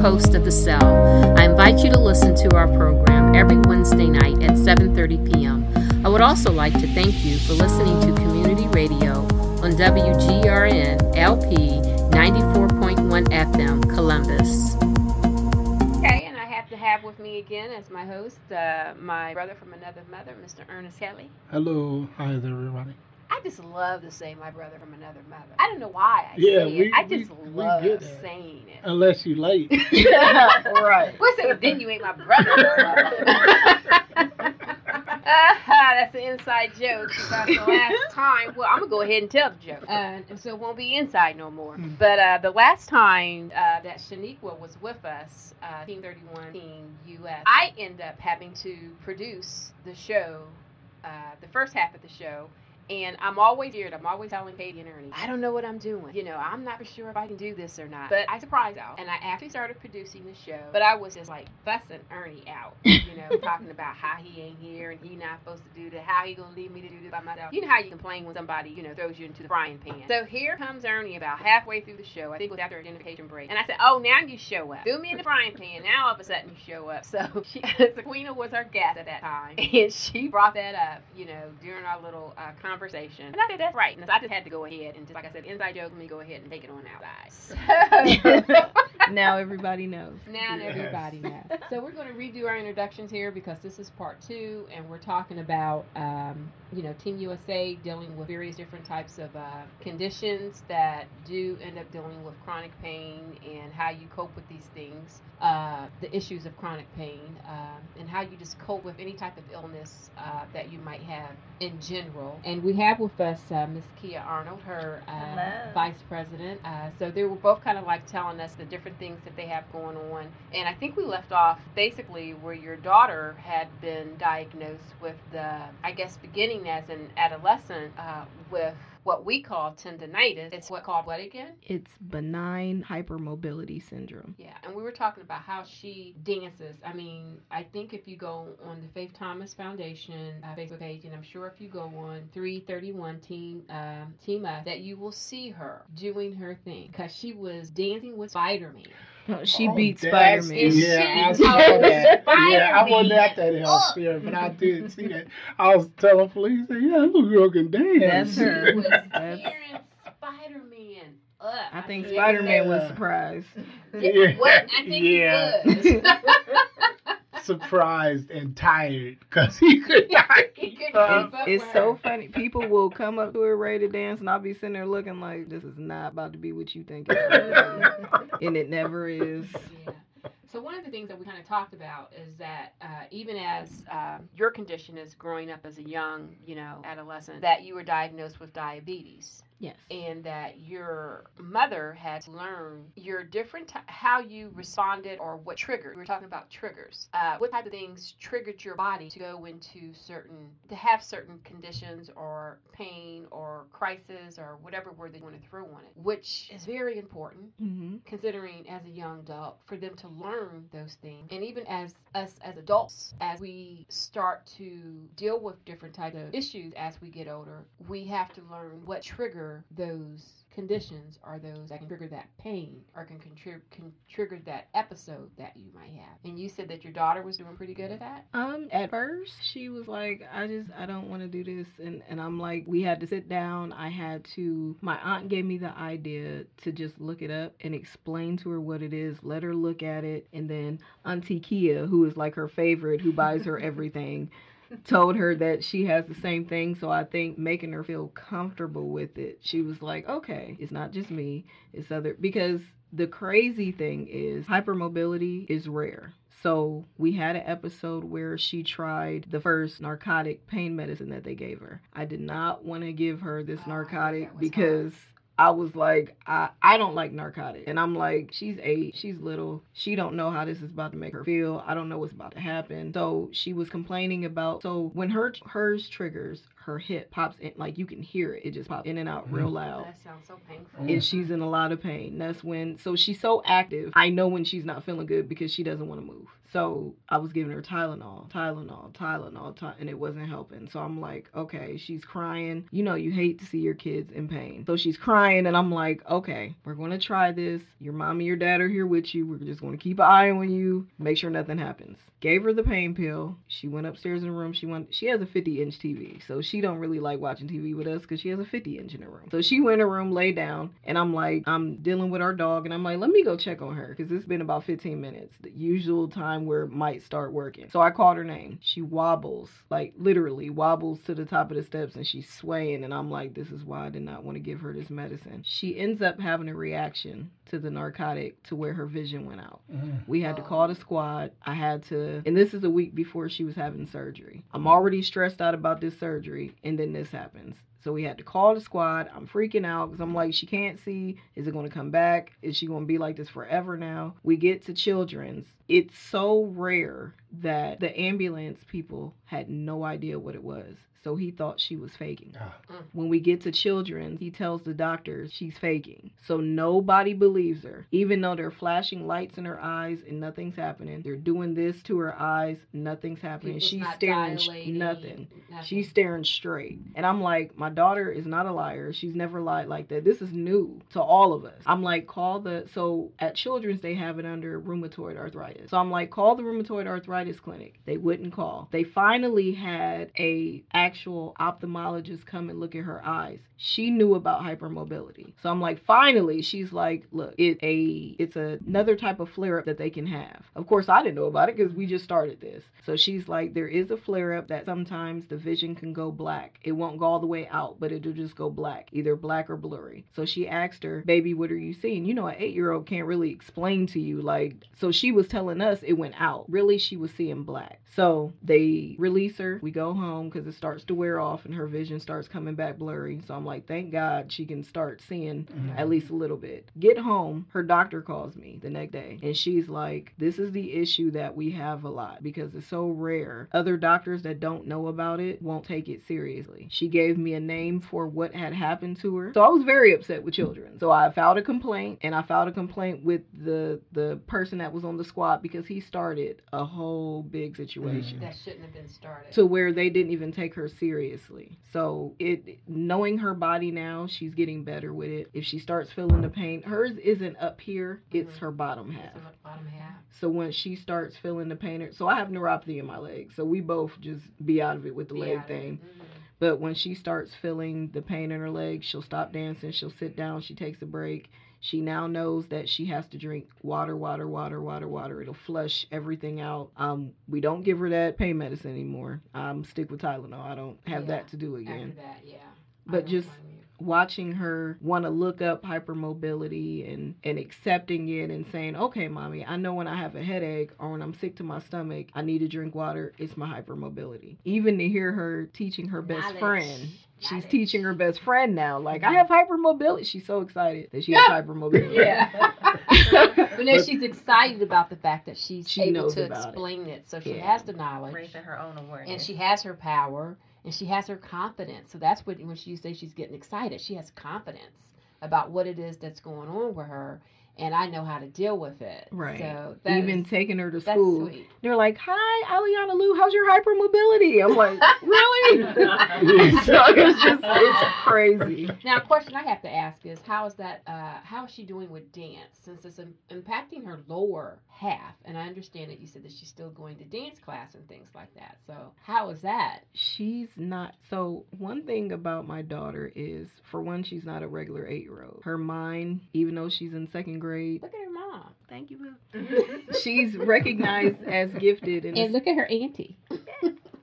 host of The Cell. I invite you to listen to our program every Wednesday night at 7:30 p.m. I would also like to thank you for listening to Community Radio on WGRN LP 94.1 FM Columbus. Okay, and I have to have with me again as my host uh, my brother from another mother, Mr. Ernest Kelly. Hello, hi there, everybody. I just love to say my brother from another mother. I don't know why I Yeah, say we- it. I just we- we love get that. saying it. Unless you late. right. What's it? Then you ain't my brother. Ah, that's an inside joke. Because the last time, well, I'm gonna go ahead and tell the joke, uh, and so it won't be inside no more. Hmm. But uh, the last time uh, that Shaniqua was with us, uh, Team 31 Team US, I end up having to produce the show, uh, the first half of the show. And I'm always scared. I'm always telling Katie and Ernie, I don't know what I'm doing. You know, I'm not for sure if I can do this or not. But I surprised out, and I actually started producing the show. But I was just like fussing Ernie out, you know, talking about how he ain't here and he not supposed to do that, how he gonna leave me to do this by myself. You know how you complain when somebody, you know, throws you into the frying pan. So here comes Ernie about halfway through the show. I think it was after our identification break, and I said, Oh, now you show up. Threw me in the frying pan. Now all of a sudden you show up. So she, was our guest at that time, and she brought that up, you know, during our little uh, conversation. And I said, That's right. And so I just had to go ahead and just like I said, inside joke, let me go ahead and take it on outside. So now everybody knows. now Yes. everybody knows. So we're going to redo our introductions here because this is part two, and we're talking about, um, you know, Team USA dealing with various different types of uh, conditions that do end up dealing with chronic pain and how you cope with these things, uh, the issues of chronic pain, um, and how you just cope with any type of illness uh, that you might have in general. And we have with us uh, Miss Kia Arnold, her uh, vice president. Uh, so they were both kind of like telling us the different things that they have going on. And I think we left off basically where your daughter had been diagnosed with the, I guess, beginning as an adolescent uh, with what we call tendonitis. It's what called what again? It's benign hypermobility syndrome. Yeah, and we were talking about how she dances. I mean, I think if you go on the Faith Thomas Foundation uh, Facebook page, and I'm sure if you go on 331 Team um, that you will see her doing her thing because she was dancing with Spider Man. Oh, She Oh, beat Spider Man. Yeah, I she saw that. Spider-Man? Yeah, I wasn't at that health fair, but I did see that. I was telling police, yeah, little girl can dance. That's her. That's- Spider Man. I think Spider Man was Yeah. surprised. Yeah, what? I think Yeah. he was. Surprised and tired because he could not He couldn't Uh, keep up It's with so funny. People will come up to her ready to dance, and I'll be sitting there looking like this is not about to be what you think it is, and it never is. Yeah. So one of the things that we kind of talked about is that uh, even as um, your condition is growing up as a young, you know, adolescent, that you were diagnosed with diabetes, Yes. and that your mother had to learn your different t- how you responded or what triggered. We were talking about triggers. Uh, what type of things triggered your body to go into certain to have certain conditions or pain or crisis or whatever word they want to throw on it, which is very important hmm considering as a young adult for them to learn those things and even as us as adults as we start to deal with different types of issues as we get older we have to learn what trigger those conditions or those that can trigger that pain or can, can trigger that episode that you might have and you said that your daughter was doing pretty good at that Um, at first she was like, I just I don't want to do this and and I'm like, we had to sit down. I had to my aunt gave me the idea to just look it up and explain to her what it is, let her look at it, and then Auntie Kia, who is like her favorite, who buys her everything, told her that she has the same thing. So I think making her feel comfortable with it, she was like, okay, it's not just me, it's other because the crazy thing is hypermobility is rare. So we had an episode where she tried the first narcotic pain medicine that they gave her. I did not want to give her this Oh, narcotic because I was like, I, I don't like narcotics. And I'm like, she's eight, she's little. She don't know how this is about to make her feel. I don't know what's about to happen. So she was complaining about so when her hers triggers, her hip pops in like you can hear it. It just pops in and out real mm-hmm. loud that sounds so painful and she's in a lot of pain. That's when so she's so active. I know when she's not feeling good because she doesn't want to move. So I was giving her Tylenol, Tylenol, Tylenol, ty- and it wasn't helping. So I'm like, okay, she's crying. You know, you hate to see your kids in pain. So she's crying, and I'm like, okay, we're going to try this. Your mom and your dad are here with you. We're just going to keep an eye on you, make sure nothing happens. Gave her the pain pill. She went upstairs in the room. She went. She has a 50 inch TV, so she don't really like watching TV with us because she has a 50 inch in her room. So she went in her room, lay down, and I'm like, I'm dealing with our dog, and I'm like, let me go check on her because it's been about 15 minutes, the usual time where it might start working. So I called her name. She wobbles, like literally wobbles to the top of the steps, and she's swaying, and I'm like, this is why I did not want to give her this medicine. She ends up having a reaction to the narcotic to where her vision went out. Mm. We had to call the squad. I had to, and this is a week before she was having surgery. I'm already stressed out about this surgery, and then this happens. So we had to call the squad. I'm freaking out because I'm like, she can't see. Is it going to come back? Is she going to be like this forever now? We get to children's. It's so rare that the ambulance people had no idea what it was. So he thought she was faking. Ah. When we get to children, he tells the doctors she's faking. So nobody believes her. Even though they're flashing lights in her eyes and nothing's happening. They're doing this to her eyes, nothing's happening. It's She's not staring sh- dilating, nothing. nothing. She's staring straight. And I'm like, my daughter is not a liar. She's never lied like that. This is new to all of us. I'm like, call the so at children's they have it under rheumatoid arthritis. So I'm like, call the rheumatoid arthritis clinic. They wouldn't call. They finally had a actual ophthalmologist come and look at her eyes. She knew about hypermobility. So I'm like, finally, she's like, look, it a it's another type of flare up that they can have. Of course, I didn't know about it because we just started this. So she's like, there is a flare up that sometimes the vision can go black. It won't go all the way out, but it'll just go black, either black or blurry. So she asked her, baby, what are you seeing? You know, an eight year old can't really explain to you. Like, so she was telling us it went out. Really, she was seeing black. So they release her. We go home because it starts to wear off and her vision starts coming back blurry. So I'm like, thank God she can start seeing Mm. at least a little bit. Get home, her doctor calls me the next day and she's like, This is the issue that we have a lot because it's so rare. Other doctors that don't know about it won't take it seriously. She gave me a name for what had happened to her. So I was very upset with children. So I filed a complaint and I filed a complaint with the the person that was on the squad because he started a whole big situation that shouldn't have been started. to where they didn't even take her seriously. So it knowing her body now, she's getting better with it. If she starts feeling the pain, hers isn't up here, it's Mhm. her bottom half. It's bottom half. So when she starts feeling the pain, so I have neuropathy in my leg. So we both just be out of it with the Be leg out of it. thing. Mhm. But when she starts feeling the pain in her leg, she'll stop dancing, she'll sit down, she takes a break. She now knows that she has to drink water, water, water, water, water. It'll flush everything out. Um, we don't give her that pain medicine anymore. Um, stick with Tylenol. I don't have Yeah, that to do again. After that, yeah. But just- Watching her want to look up hypermobility and and accepting it and saying, "Okay, mommy, I know when I have a headache or when I'm sick to my stomach, I need to drink water. It's my hypermobility." Even to hear her teaching her best Knowledge. friend she's Knowledge. teaching her best friend now. Like I have hypermobility. She's so excited that she has hypermobility. Yeah. but no, But- she's excited about the fact that she's She able knows to about it. explain it. So she Yeah. has the knowledge, Raising her own awareness. and she has her power, and she has her confidence. So that's what when she say she's getting excited, she has confidence about what it is that's going on with her, and I know how to deal with it. Right. So that Even is- taking her to that's school, sweet. they're like, "Hi, Aliana Lou, how's your hypermobility?" I'm like, "Really?" so it's just it's crazy. Now, a question I have to ask is, how is that? Uh, how is she doing with dance? Since it's im- impacting her lower half, and I understand that you said that she's still going to dance class and things like that. So, how is that? She's not. So, one thing about my daughter is, for one, she's not a regular eight year old. Her mind, even though she's in second grade, Look at her mom, thank you, Boo. She's recognized as gifted in and the, look at her auntie.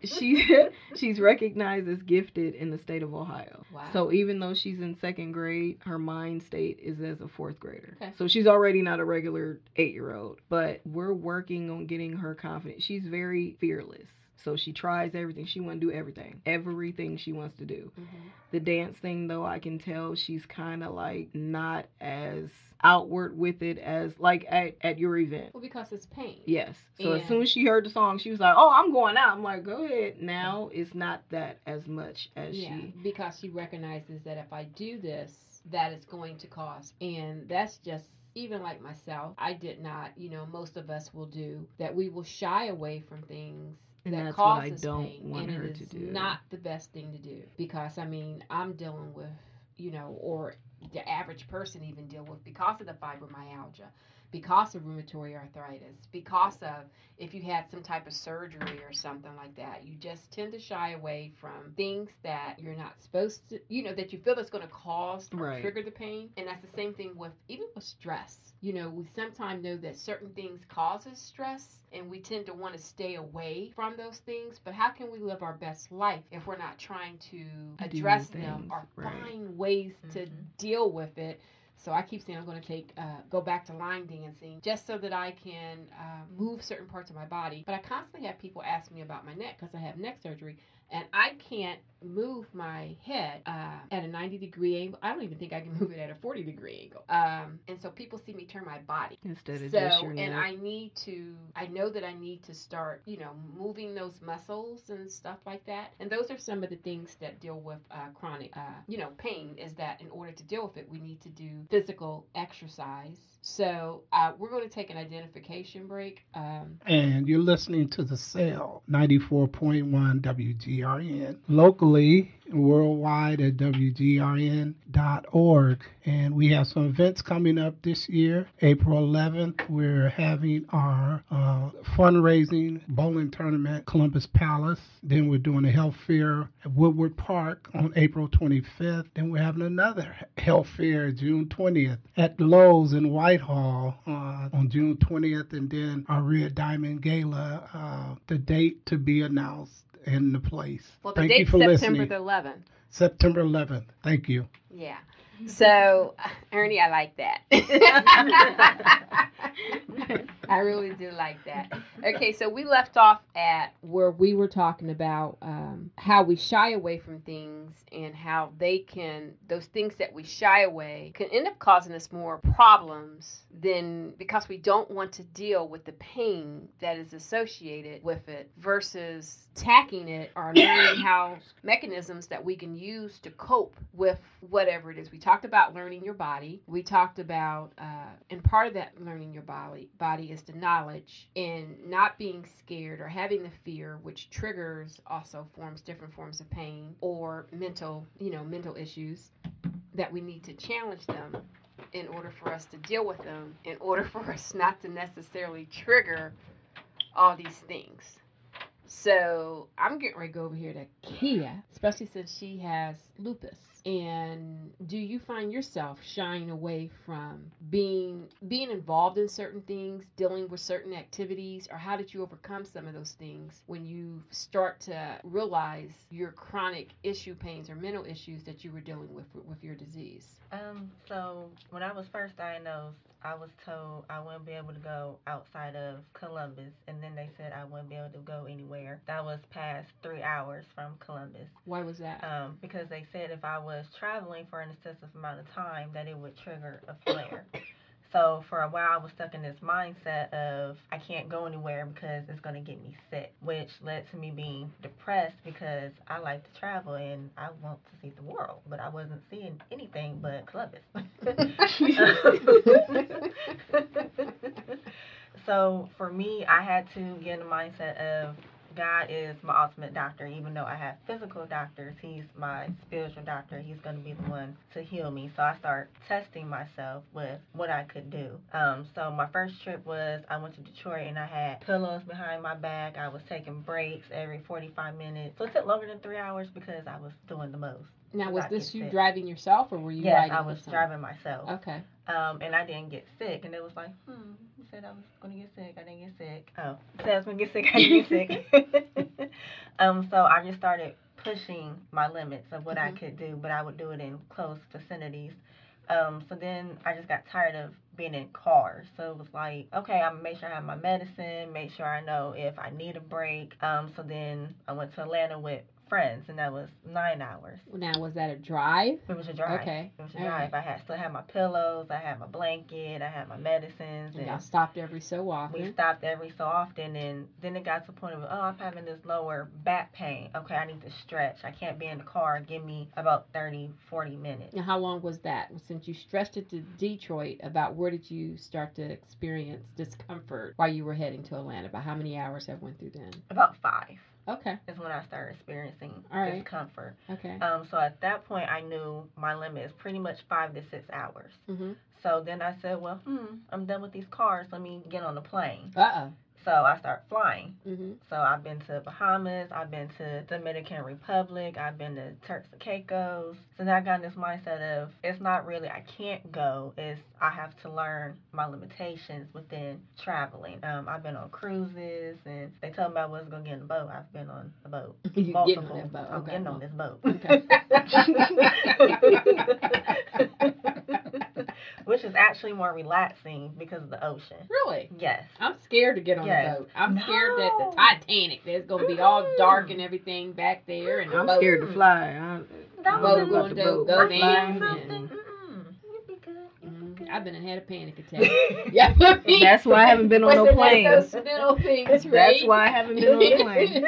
she she's recognized as gifted in the state of Ohio. Wow. So even though she's in second grade, her mind state is as a fourth grader. Okay. So she's already not a regular eight year old. But we're working on getting her confident. She's very fearless. So she tries everything. She wants to do everything. Everything she wants to do. Mhm. The dance thing though, I can tell she's kind of like not as outward with it as like at, at your event. Well, because it's pain. Yes. So as soon as she heard the song, she was like, "Oh, I'm going out." I'm like, "Go ahead." Now it's not that as much as Yeah, she. because she recognizes that if I do this, that is going to cost, and that's just even like myself, I did not, you know, most of us will do, that we will shy away from things And that that's what I causes don't pain, want and her it to do. not the best thing to do because I mean I'm dealing with you know or the average person even deal with because of the fibromyalgia because of rheumatoid arthritis because of if you had some type of surgery or something like that you just tend to shy away from things that you're not supposed to you know that you feel that's going to cause or Right. trigger the pain and that's the same thing with even with stress you know we sometimes know that certain things causes stress and we tend to want to stay away from those things but how can we live our best life if we're not trying to address them or right. find ways to Mhm. deal with it so I keep saying I'm going to take uh, go back to line dancing just so that I can uh, move certain parts of my body. But I constantly have people ask me about my neck because I have neck surgery, and I can't move my head uh, at a 90 degree angle. I don't even think I can move it at a 40 degree angle. Um, and so people see me turn my body. Instead of So, just your and. I need to, I know that I need to start, you know, moving those muscles and stuff like that. And those are some of the things that deal with uh, chronic, uh, you know, pain is that in order to deal with it, we need to do physical exercise. So, uh, we're going to take an identification break. Um, And you're listening to the Cell 94.1 WGRN locally, worldwide at WGRN.org. And we have some events coming up this year. April 11th, we're having our uh, fundraising bowling tournament, Columbus Palace. Then we're doing a health fair at Woodward Park on April 25th. Then we're having another health fair June 20th at Lowe's in Whitehall uh, on June 20th. And then our Red Diamond Gala, uh, the date to be announced and the place. well, the Thank you date's for September listening. the 11th. September 11th. Thank you. Yeah. So, Ernie, I like that. I really do like that. Okay, so we left off at where we were talking about um, how we shy away from things and how they can, those things that we shy away, can end up causing us more problems than because we don't want to deal with the pain that is associated with it versus tacking it or learning how mechanisms that we can use to cope with whatever it is. We talked about learning your body. We talked about, uh, and part of that learning your body body is the knowledge and not being scared or having the fear, which triggers also forms different forms of pain or mental, you know, mental issues that we need to challenge them in order for us to deal with them, in order for us not to necessarily trigger all these things. So I'm getting ready to go over here to Kia, especially since she has lupus. And do you find yourself shying away from being being involved in certain things, dealing with certain activities, or how did you overcome some of those things when you start to realize your chronic issue pains or mental issues that you were dealing with with your disease? Um, so when I was first diagnosed, I was told I wouldn't be able to go outside of Columbus, and then they said I wouldn't be able to go anywhere that was past three hours from Columbus. Why was that? Um, because they said if I was traveling for an excessive amount of time, that it would trigger a flare. So for a while, I was stuck in this mindset of I can't go anywhere because it's going to get me sick, which led to me being depressed because I like to travel and I want to see the world, but I wasn't seeing anything but Columbus. so for me, I had to get in the mindset of God is my ultimate doctor. Even though I have physical doctors, He's my spiritual doctor. He's going to be the one to heal me. So I start testing myself with what I could do. Um, so my first trip was I went to Detroit and I had pillows behind my back. I was taking breaks every 45 minutes. So it took longer than three hours because I was doing the most. now, was this you sick. driving yourself, or were you Yes, I was driving myself. Okay. Um, and I didn't get sick, and it was like, hmm, said I was gonna get sick. I didn't get sick. Oh, said I was gonna get sick. I didn't get sick. um, so I just started pushing my limits of what I Mhm. could do, but I would do it in close vicinities. Um, so then I just got tired of being in cars. So it was like, okay, I'm make sure I have my medicine, make sure I know if I need a break. Um, so then I went to Atlanta with friends, and that was nine hours. Now, was that a drive? It was a drive. Okay. It was a All drive. I had still had my pillows, I had my blanket, I had my medicines, And y'all stopped every so often. we stopped every so often. And then it got to the point of, oh, I'm having this lower back pain. Okay, I need to stretch. I can't be in the car. Give me about 30, 40 minutes. Now, how long was that? Since you stretched it to Detroit, about where did you start to experience discomfort while you were heading to Atlanta? About how many hours have went through then? About five Okay, is when I started experiencing All right. discomfort. okay. Um, so at that point, I knew my limit is pretty much five to six hours. Mm-hmm. So then I said, well, hmm, I'm done with these cars. Let me get on the plane. Uh-oh. So I start flying. Mm-hmm. So I've been to Bahamas, I've been to Dominican Republic, I've been to Turks and Caicos. So now I got in this mindset of it's not really I can't go, it's I have to learn my limitations within traveling. Um, I've been on cruises and they told me I wasn't gonna get in the boat. I've been on a boat. You getting on that boat. I'm Okay. getting on this boat. Okay. Which is actually more relaxing because of the ocean. Really? Yes. I'm scared to get on Yes. the boat. I'm scared that the Titanic, there's going to be all dark and everything back there. And I'm boat- scared to fly. I, That I was don't know going to boat. go I feel down and- Mm, good. I've been and had a panic attack. yeah. That's why I haven't been on no Listen, plane. Those little things, That's why I haven't been on a plane.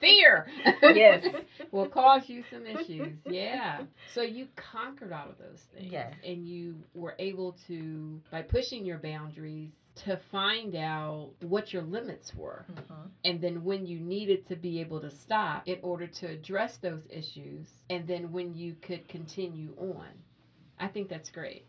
Fear. Yes. will cause you some issues. Yeah. So you conquered all of those things. Yes. And you were able to, by pushing your boundaries, to find out what your limits were. Mhm. And then when you needed to be able to stop in order to address those issues. And then when you could continue on. I think that's great.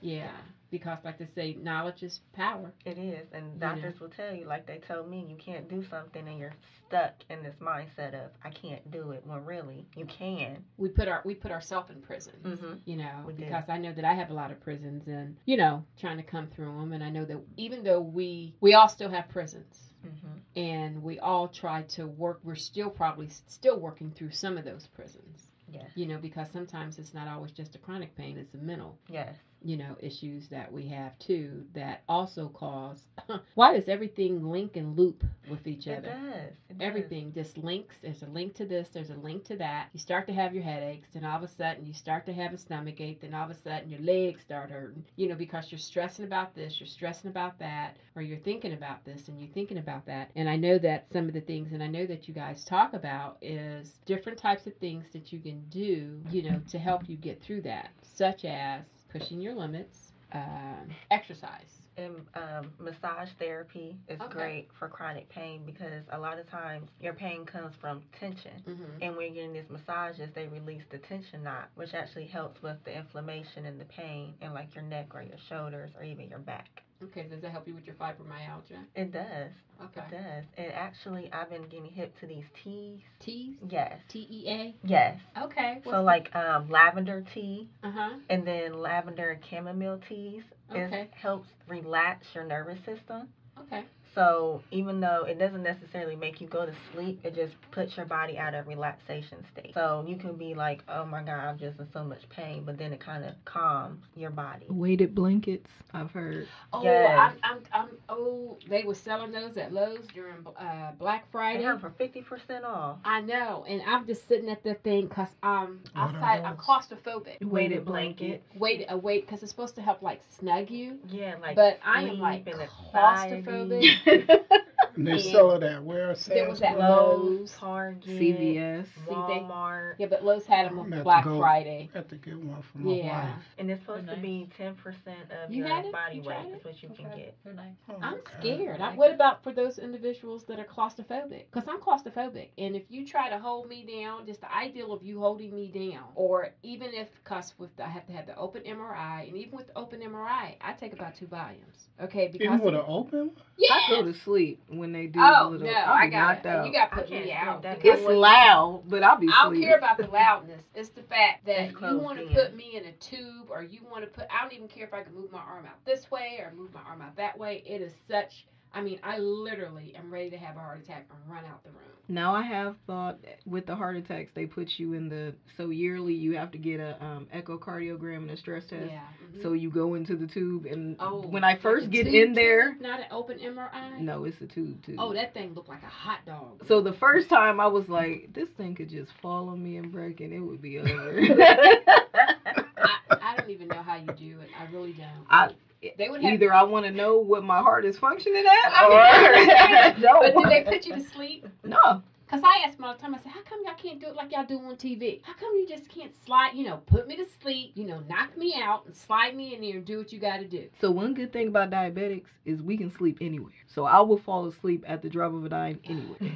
Yeah. Because, like they say, knowledge is power. It is, and You doctors will tell you, like they told me, you can't do something, and you're stuck in this mindset of I can't do it. When really you can. We put our we put ourselves in prison. Mm-hmm. you know, We do. because I know that I have a lot of prisons and, you know, trying to come through them. And I know that even though we, we all still have prisons Mm-hmm. and we all try to work, we're still probably still working through some of those prisons, Yes. you know, because sometimes it's not always just a chronic pain, it's a mental, Yes. You know, issues that we have too that also cause, why does everything link and loop with each It other? does. It does. Everything just links. There's a link to this. There's a link to that. You start to have your headaches, and all of a sudden you start to have a stomach ache. Then all of a sudden your legs start hurting. You know because you're stressing about this, you're stressing about that, or you're thinking about this and you're thinking about that. And I know that some of the things, and I know that you guys talk about is different types of things that you can do. You know to help you get through that, such as pushing your limits, um, exercise. And um, massage therapy is Okay. great for chronic pain because a lot of times your pain comes from tension. Mm-hmm. And when you're getting these massages, they release the tension knot, which actually helps with the inflammation and the pain in like your neck or your shoulders or even your back. Okay, does that help you with your fibromyalgia? It does. Okay. It does. And actually, I've been getting hip to these teas. Teas? Yes. T E A? Yes. Okay. So like um, lavender tea Uh huh. and then lavender and chamomile teas. Okay. It helps relax your nervous system. Okay. So even though it doesn't necessarily make you go to sleep, it just puts your body out of relaxation state. So you can be like, oh my God, I'm just in so much pain, but then it kind of calms your body. Weighted blankets, I've heard. Oh, Yes. I'm, I'm, I'm, oh, they were selling those at Lowe's during uh, Black Friday. have them for 50% off. I know, and I'm just sitting at the thing because um, What are outside I'm claustrophobic. Weighted blanket. Wait, a wait, because it's supposed to help like snug you. Yeah, like But I am, like, claustrophobic. Anxiety. And they Yeah. sell it at where? There was at Sam's Lowe's. Lowe's, Target, CVS. Walmart. Yeah, but Lowe's had them on gonna have to Black go. Friday. I have to get one for my Yeah. wife. And it's supposed They're to be 10% of You your had it? body You weight. tried That's what you can get. Nice. Oh, I'm okay. scared. I, what about for those individuals that are claustrophobic? Because I'm claustrophobic, and if you try to hold me down, just the ideal of you holding me down, or even if, because with the, I have to have the open MRI, and even with the open MRI, I take about two Valiums. Okay, because Even with an open? yeah. I go to sleep when they do oh little. no, I'll I got knocked it. out. You got to put can't me out. that because It's loud, but I'll be I don't asleep. care about the loudness. It's the fact that you want to put me in a tube, or you want to put. I don't even care if I can move my arm out this way or move my arm out that way. It is such I mean, I literally am ready to have a heart attack and run out the room. Now I have thought with the heart attacks they put you in the so yearly you have to get a um, echocardiogram and a stress test. Yeah. mhm. So you go into the tube and oh, when I first get in there, tube, not an open MRI. no, it's a tube too. Oh, that thing looked like a hot dog. So the first time I was like, this thing could just fall on me and break and it would be over. I, I don't even know how you do it. I really don't. I- they would have Either I want to know what my heart is functioning at, I or no. But do they put you to sleep? No. Cause I ask them all the time. I say, how come y'all can't do it like y'all do on TV? How come you just can't slide? You know, put me to sleep. You know, knock me out and slide me in there and do what you got to do. So one good thing about diabetics is we can sleep anywhere. So I will fall asleep at the drop of a dime anywhere.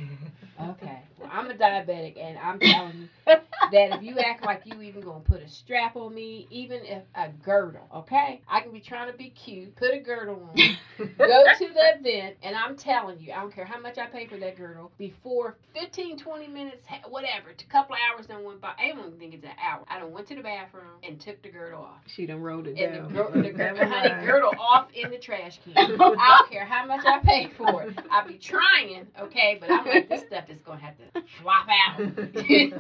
Okay. Well, I'm a diabetic, and I'm telling you that if you act like you even gonna put a strap on me, even if a girdle, okay? I can be trying to be cute, put a girdle on, go to the event, and I'm telling you, I don't care how much I pay for that girdle, before 15, 20 minutes, whatever, a couple of hours done went by, I don't even think it's an hour. I done went to the bathroom and took the girdle off. She done rolled it And down. the, gir- the girdle, honey, girdle off in the trash can. I don't care how much I pay for it. I be trying, okay, but I'm like, this stuff is gonna have to flop out. you?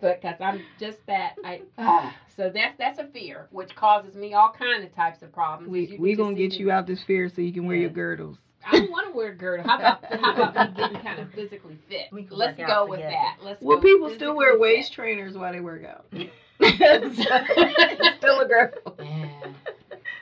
Because I'm just that. I ah. so that's that's a fear, which causes me all kind of types of problems. We as we gonna get you me. out this fear so you can wear your girdles. I don't want to wear a girdle. How about how about me getting kind of physically fit? Let's go with together. that. Let's. Well, go people still wear waist fit. trainers while they work out. still a girdle. Yeah.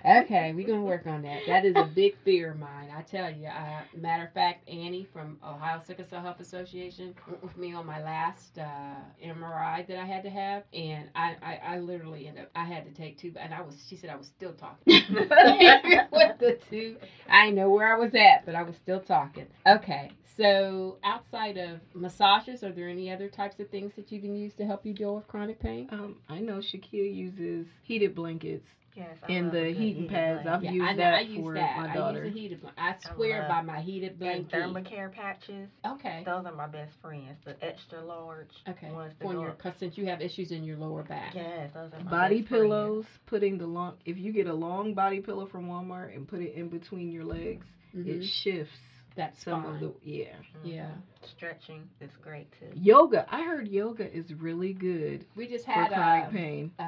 Okay, we're gonna work on that. That is a big fear of mine. I tell you. Uh, matter of fact, Annie from Ohio Sickle Cell Health Association went with me on my last uh, MRI that I had to have, and I, I, I literally ended up I had to take two, and I was she said I was still talking with the two. I know where I was at, but I was still talking. Okay, so outside of massages, are there any other types of things that you can use to help you deal with chronic pain? Um, I know Shaquille uses heated blankets Yes, I and the heating pads. blanket. I've Yeah, used I know. that I use for that. my I daughter. use a heated blanket. I swear love- by my heated And blanket. ThermaCare patches. Okay. Those are my best friends. The extra large Okay. ones. that For your, cause since you have issues in your lower back. Yes, those are my body best friends. pillows, putting the long if you get a long body pillow from Walmart and put it in between your legs, Mhm. it shifts That's some fine. of the yeah. Mhm. Yeah. Stretching is great too. Yoga. I heard yoga is really good We just for had chronic a, pain. uh,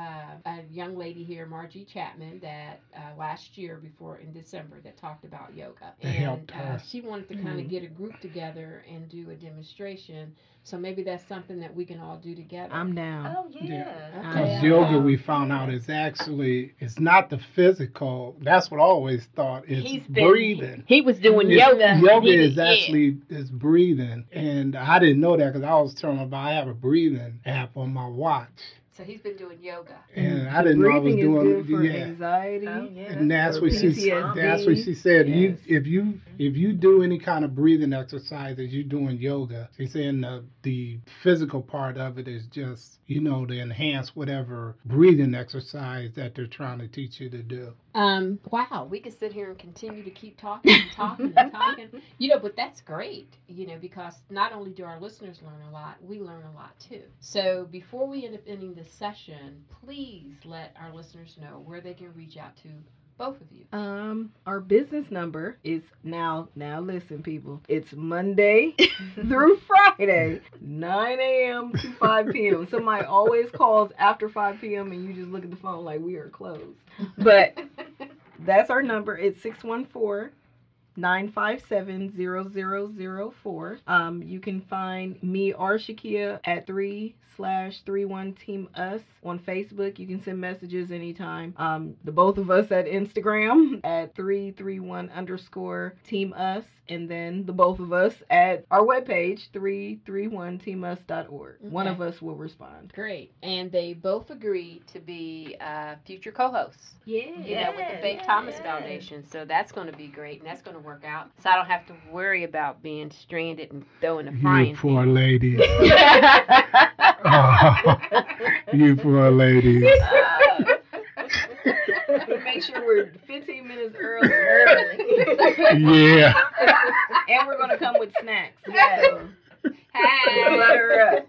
a young lady here, Margie Chapman, that uh, last year before in December that talked about yoga, It and helped uh, her. she wanted to kind of Mhm. get a group together and do a demonstration. So maybe that's something that we can all do together. I'm down. Oh yeah. Yeah. Because Yeah. yoga, we found out, is actually it's not the physical. That's what I always thought. It's He's been- breathing. He was doing It's- yoga. Yoga He is did- yeah. actually is breathing, and I didn't know that because I was telling about I have a breathing app on my watch, So he's been doing yoga. and mm-hmm. I The didn't know I was breathing is doing good for yeah. anxiety. Oh yeah. And that's for what she PTSD. that's what she said. You if you mm-hmm. if you do any kind of breathing exercises, you're doing yoga. She's saying the the physical part of it is just you know to enhance whatever breathing exercise that they're trying to teach you to do. Um, wow, we could sit here and continue to keep talking and talking and talking. You know, but that's great, you know, because not only do our listeners learn a lot, we learn a lot too. So before we end up ending this session, please let our listeners know where they can reach out to both of you. Um, our business number is now. Now listen, people. It's Monday through Friday, 9 a.m. to 5 p.m. Somebody always calls after 5 p.m. and you just look at the phone like we are closed. But that's our number. It's 614 957 0004. Um, you can find me or Shakia at 3 slash 31 team us on Facebook. You can send messages anytime. Um, the both of us at Instagram at 331 underscore team us. And then the both of us at our webpage, 331teamus.org. One of us will respond. Great. And they both agreed to be uh, future co hosts. Yeah. you know, with the Faith yeah, Thomas yeah. Foundation. So that's going to be great, and that's going to work out. So I don't have to worry about being stranded and throwing a frying You poor pan. ladies. Oh, you poor ladies. Make sure we're 15 minutes early. Yeah. and we're going to come with snacks. Yes. So, Hey. Butter up.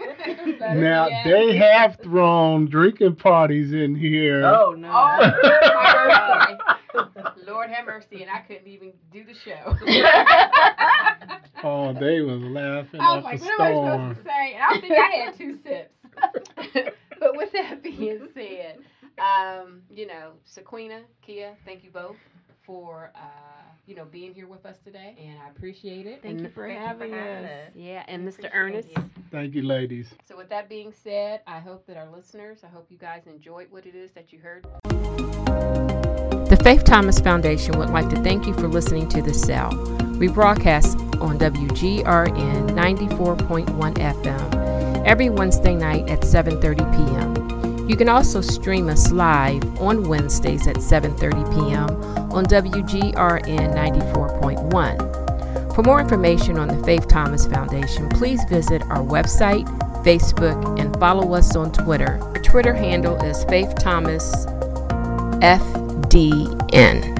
Butter Now me up. they have thrown drinking parties in here. Oh, no. Oh, my birthday. Lord Lord have mercy, and I couldn't even do the show. oh, they was laughing I was at like, the what am I supposed to say? And I don't think I had two sips. but with that being said, um, you know, Sequina, Kia, thank you both for uh, you know being here with us today, and I appreciate it. Thank and, you for Thank you having for us. us. Yeah, and Mr. Ernest. you. Thank you, ladies. So with that being said, I hope that our listeners, I hope you guys enjoyed what it is that you heard. The Faith Thomas Foundation would like to thank you for listening to The Cell. We broadcast on WGRN 94.1 FM every Wednesday night at 7:30 p.m. You can also stream us live on Wednesdays at 7:30 p.m. on WGRN 94.1. For more information on the Faith Thomas Foundation, please visit our website, Facebook, and follow us on Twitter. Our Twitter handle is Faith Thomas FDN.